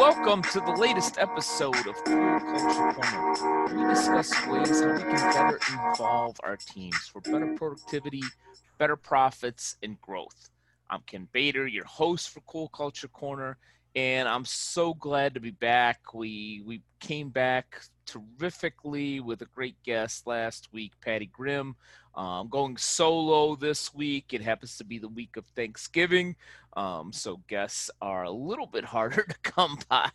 welcome to the latest episode of Cool Culture Corner. We discuss ways how we can better involve our teams for better productivity, better profits, and growth. I'm Ken Bader, your host for Cool Culture Corner, and I'm so glad to be back. We we came back terrifically with a great guest last week, Patty Grimm. I'm um, going solo this week. It happens to be the week of Thanksgiving, um, so guests are a little bit harder to come by.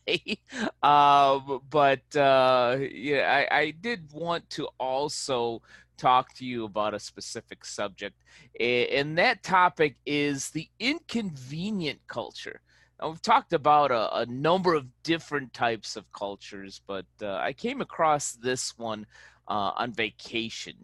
um, but uh, yeah, I, I did want to also talk to you about a specific subject, and that topic is the inconvenient culture. Now, we've talked about a, a, number of different types of cultures, but uh, I came across this one uh, on vacation.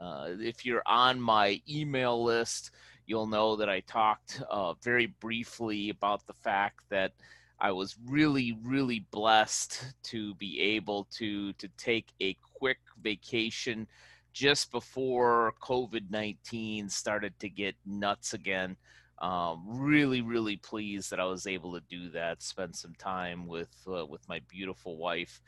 Uh, if you're on my email list, you'll know that I talked uh, very briefly about the fact that I was really, really blessed to be able to to take a quick vacation just before COVID nineteen started to get nuts again. Um, really, really pleased that I was able to do that. Spend some time with uh, with my beautiful wife,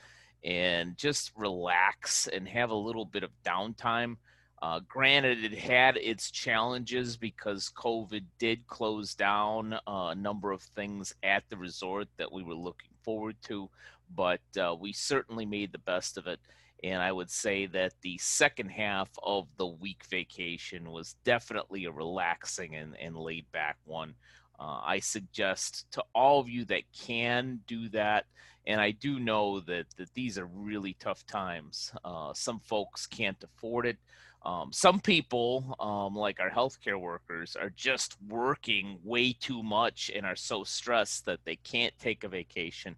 and just relax and have a little bit of downtime. Uh, granted, it had its challenges because COVID did close down uh, a number of things at the resort that we were looking forward to, but uh, we certainly made the best of it. And I would say that the second half of the week vacation was definitely a relaxing and, and laid back one. Uh, I suggest to all of you that can do that, and I do know that, that these are really tough times. Uh, some folks can't afford it. Um, some people, um, like our healthcare workers, are just working way too much and are so stressed that they can't take a vacation.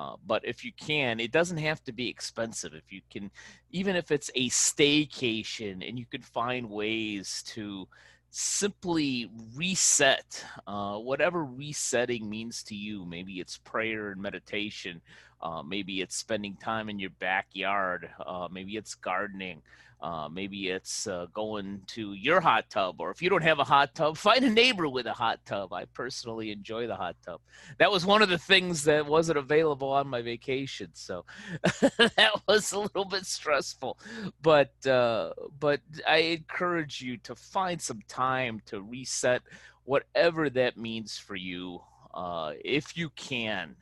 Uh, but if you can, it doesn't have to be expensive. If you can, even if it's a staycation and you can find ways to simply reset, uh, whatever resetting means to you. Maybe it's prayer and meditation. Uh, maybe it's spending time in your backyard. Uh, maybe it's gardening. Uh, maybe it's uh, going to your hot tub, or if you don't have a hot tub, find a neighbor with a hot tub. I personally enjoy the hot tub. That was one of the things that wasn't available on my vacation, so that was a little bit stressful. But uh, but I encourage you to find some time to reset, whatever that means for you, uh, if you can,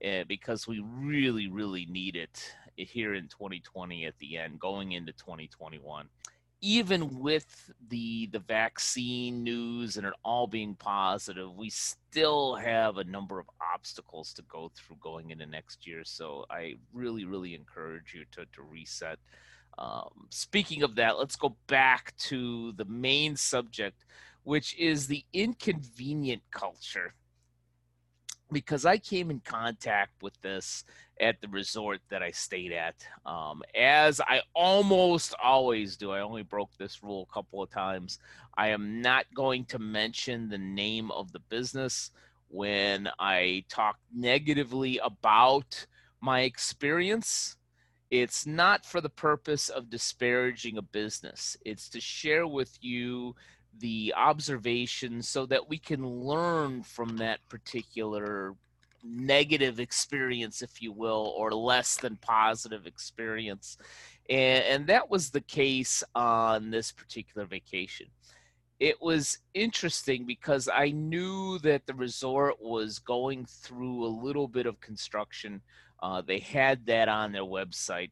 eh, because we really really need it here in 2020 at the end, going into 2021. Even with the the vaccine news and it all being positive, we still have a number of obstacles to go through going into next year. So I really, really encourage you to to reset. Um, speaking of that, let's go back to the main subject, which is the inconvenient culture because I came in contact with this at the resort that I stayed at, um, as I almost always do. I only broke this rule a couple of times. I am not going to mention the name of the business when I talk negatively about my experience. It's not for the purpose of disparaging a business, it's to share with you the observations so that we can learn from that particular negative experience, if you will, or less than positive experience. And, and that was the case on this particular vacation. It was interesting because I knew that the resort was going through a little bit of construction. Uh, they had that on their website.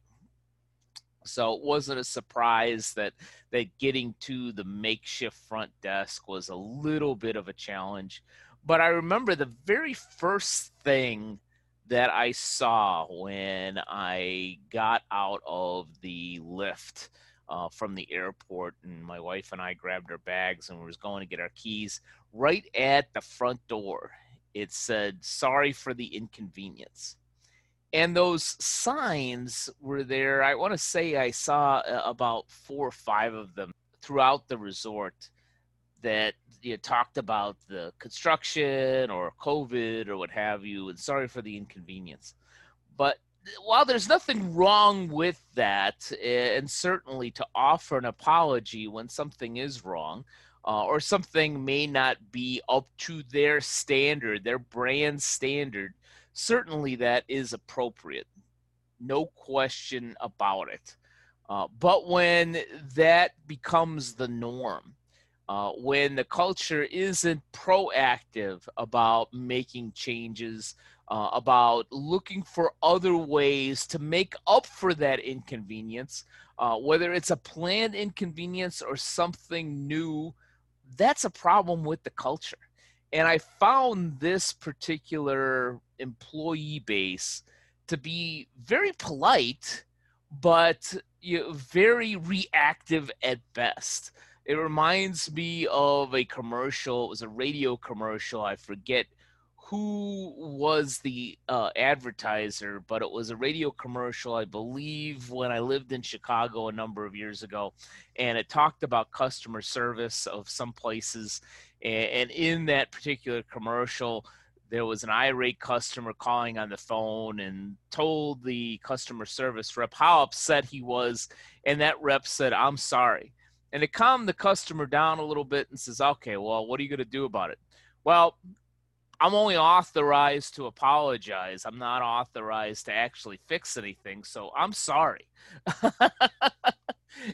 So it wasn't a surprise that that getting to the makeshift front desk was a little bit of a challenge. But I remember the very first thing that I saw when I got out of the Lyft uh, from the airport, and my wife and I grabbed our bags and we was going to get our keys. Right at the front door, it said, "Sorry for the inconvenience." And those signs were there. I want to say I saw uh, about four or five of them throughout the resort that you talked about the construction or COVID or what have you, and sorry for the inconvenience. But while there's nothing wrong with that, and certainly to offer an apology when something is wrong, uh, or something may not be up to their standard, their brand standard, certainly that is appropriate. No question about it. Uh, but when that becomes the norm, uh, when the culture isn't proactive about making changes, uh, about looking for other ways to make up for that inconvenience, uh, whether it's a planned inconvenience or something new, that's a problem with the culture. And I found this particular employee base to be very polite, but you know, very reactive at best. It reminds me of a commercial. It was a radio commercial. I forget who was the uh, advertiser, but it was a radio commercial, I believe, when I lived in Chicago a number of years ago. And it talked about customer service of some places. And, in that particular commercial, there was an irate customer calling on the phone and told the customer service rep how upset he was. And that rep said, I'm sorry. And it calmed the customer down a little bit and says, okay, well, what are you going to do about it? Well, I'm only authorized to apologize. I'm not authorized to actually fix anything. So I'm sorry.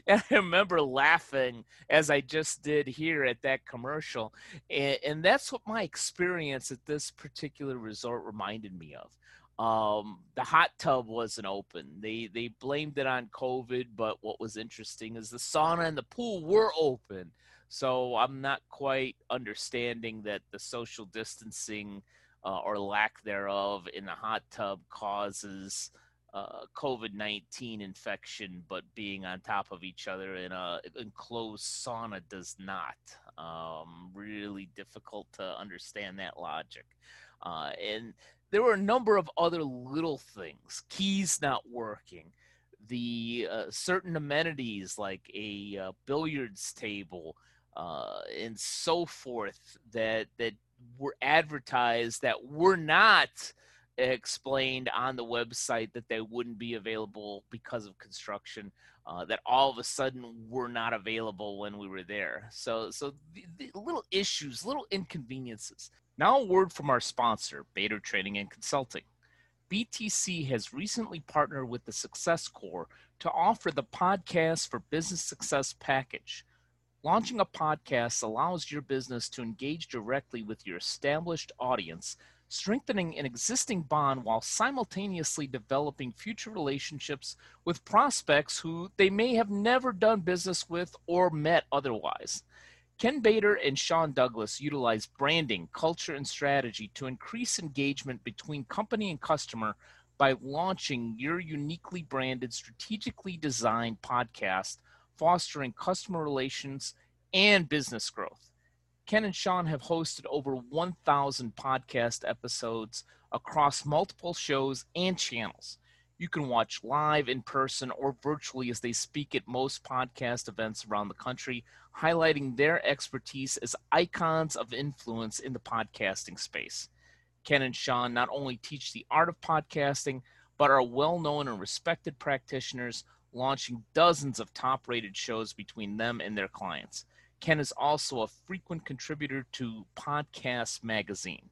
and I remember laughing as I just did here at that commercial. And, and that's what my experience at this particular resort reminded me of. Um, the hot tub wasn't open. They they blamed it on COVID, but what was interesting is the sauna and the pool were open. So I'm not quite understanding that the social distancing uh, or lack thereof in the hot tub causes uh, COVID 19 infection, but being on top of each other in a enclosed sauna does not. Um, really difficult to understand that logic. Uh, and there were a number of other little things, keys not working, the uh, certain amenities like a uh, billiards table uh, and so forth that that were advertised that were not explained on the website that they wouldn't be available because of construction uh, that all of a sudden were not available when we were there. So so the, the little issues little inconveniences. Now a word from our sponsor bader training and consulting. Btc has recently partnered with the success corps to offer the podcast for business success package Launching a podcast allows your business to engage directly with your established audience, strengthening an existing bond while simultaneously developing future relationships with prospects who they may have never done business with or met otherwise. Ken Bader and Sean Douglas utilize branding, culture, and strategy to increase engagement between company and customer by launching your uniquely branded, strategically designed podcast fostering customer relations and business growth. Ken and Sean have hosted over 1,000 podcast episodes across multiple shows and channels. You can watch live in person or virtually as they speak at most podcast events around the country, highlighting their expertise as icons of influence in the podcasting space. Ken and Sean not only teach the art of podcasting, but are well known and respected practitioners launching dozens of top rated shows between them and their clients. Ken is also a frequent contributor to Podcast Magazine.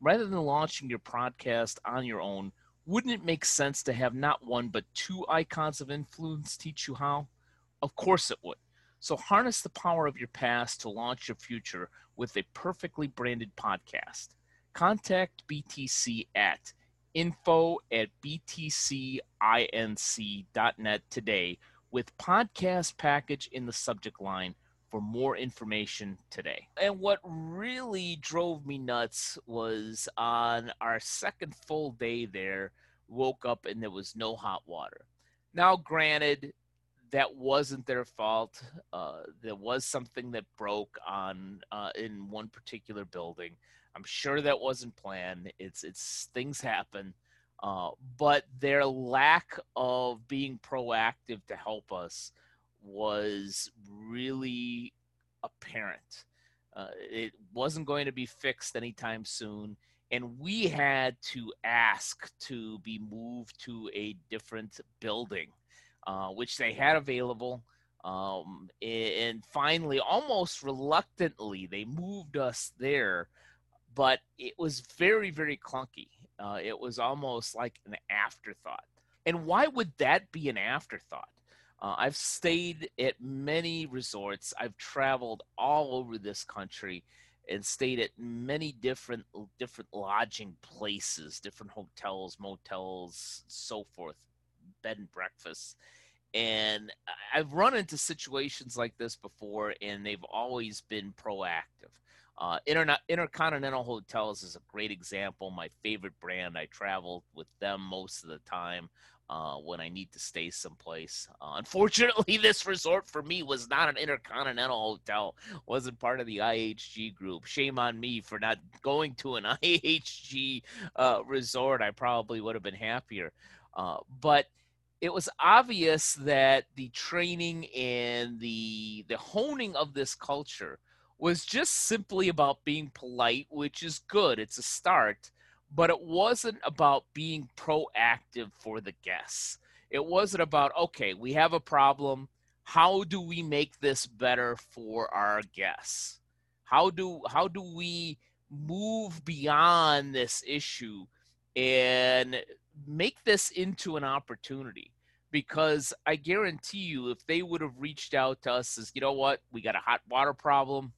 Rather than launching your podcast on your own, wouldn't it make sense to have not one but two icons of influence teach you how? Of course it would. So harness the power of your past to launch your future with a perfectly branded podcast. Contact BTC at info at btcinc.net today with podcast package in the subject line for more information today. And what really drove me nuts was on our second full day there, woke up and there was no hot water. Now, granted, that wasn't their fault. Uh, there was something that broke on uh, in one particular building. I'm sure that wasn't planned. It's it's things happen, uh, but their lack of being proactive to help us was really apparent. Uh, it wasn't going to be fixed anytime soon, and we had to ask to be moved to a different building, uh, which they had available. Um, and finally, almost reluctantly, they moved us there but it was very very clunky Uh, it was almost like an afterthought. And why would that be an afterthought? Uh, I've stayed at many resorts. I've traveled all over this country and stayed at many different different lodging places, different hotels, motels, so forth, bed and breakfasts. And I've run into situations like this before, and they've always been proactive. Uh, Intercontinental Hotels is a great example. My favorite brand. I travel with them most of the time uh, when I need to stay someplace. Uh, unfortunately, this resort for me was not an intercontinental hotel. wasn't part of the IHG group. Shame on me for not going to an IHG uh, resort. I probably would have been happier. Uh, but it was obvious that the training and the the honing of this culture was just simply about being polite, which is good. It's a start but it wasn't about being proactive for the guests. It wasn't about, okay, we have a problem. How do we make this better for our guests? How do how do we move beyond this issue and make this into an opportunity? Because I guarantee you, if they would have reached out to us as, you know what, we got a hot water problem,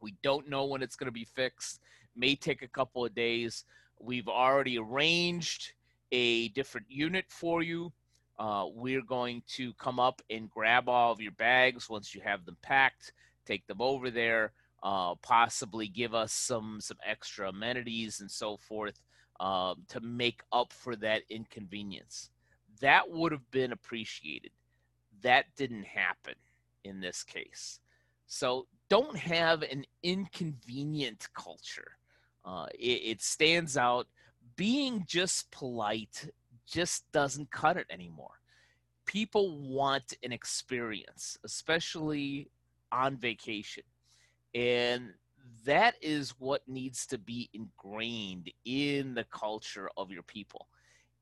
we don't know when it's going to be fixed may take a couple of days. We've already arranged a different unit for you. Uh, we're going to come up and grab all of your bags once you have them packed, take them over there, uh, possibly give us some some extra amenities and so forth uh, to make up for that inconvenience. That would have been appreciated. That didn't happen in this case. So don't have an inconvenient culture. Uh, it, it stands out. Being just polite just doesn't cut it anymore. People want an experience, especially on vacation. And that is what needs to be ingrained in the culture of your people.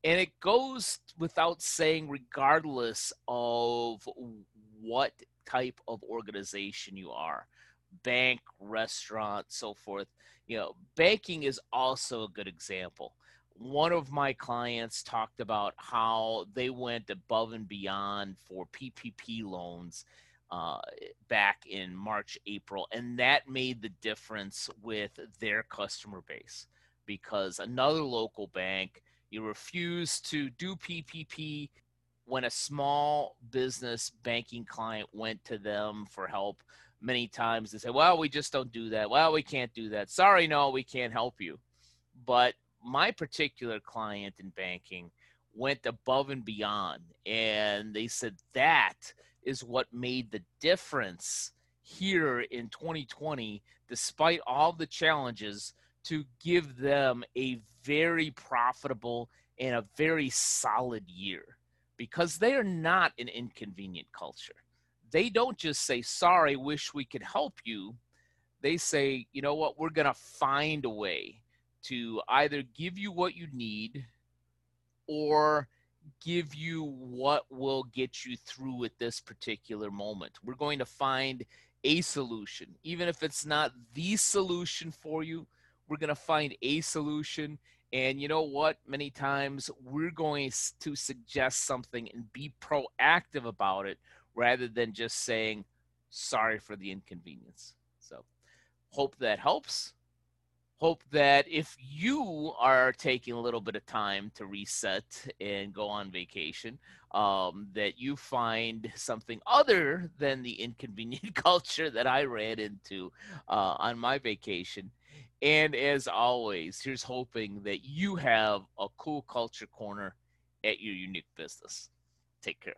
And it goes without saying, regardless of what type of organization you are bank, restaurant, so forth. You know, banking is also a good example. One of my clients talked about how they went above and beyond for PPP loans uh, back in March, April, and that made the difference with their customer base because another local bank you refused to do PPP when a small business banking client went to them for help many times they say, well, we just don't do that. Well, we can't do that. Sorry, no, we can't help you. But my particular client in banking went above and beyond. And they said that is what made the difference here in 2020, despite all the challenges, to give them a very profitable and a very solid year. Because they are not an inconvenient culture. They don't just say, sorry, wish we could help you. They say, you know what, we're going to find a way to either give you what you need or give you what will get you through at this particular moment. We're going to find a solution. Even if it's not the solution for you, we're going to find a solution. And you know what? Many times we're going to suggest something and be proactive about it rather than just saying sorry for the inconvenience. So, hope that helps. Hope that if you are taking a little bit of time to reset and go on vacation, um, that you find something other than the inconvenient culture that I ran into uh, on my vacation. And as always, here's hoping that you have a cool culture corner at your unique business. Take care.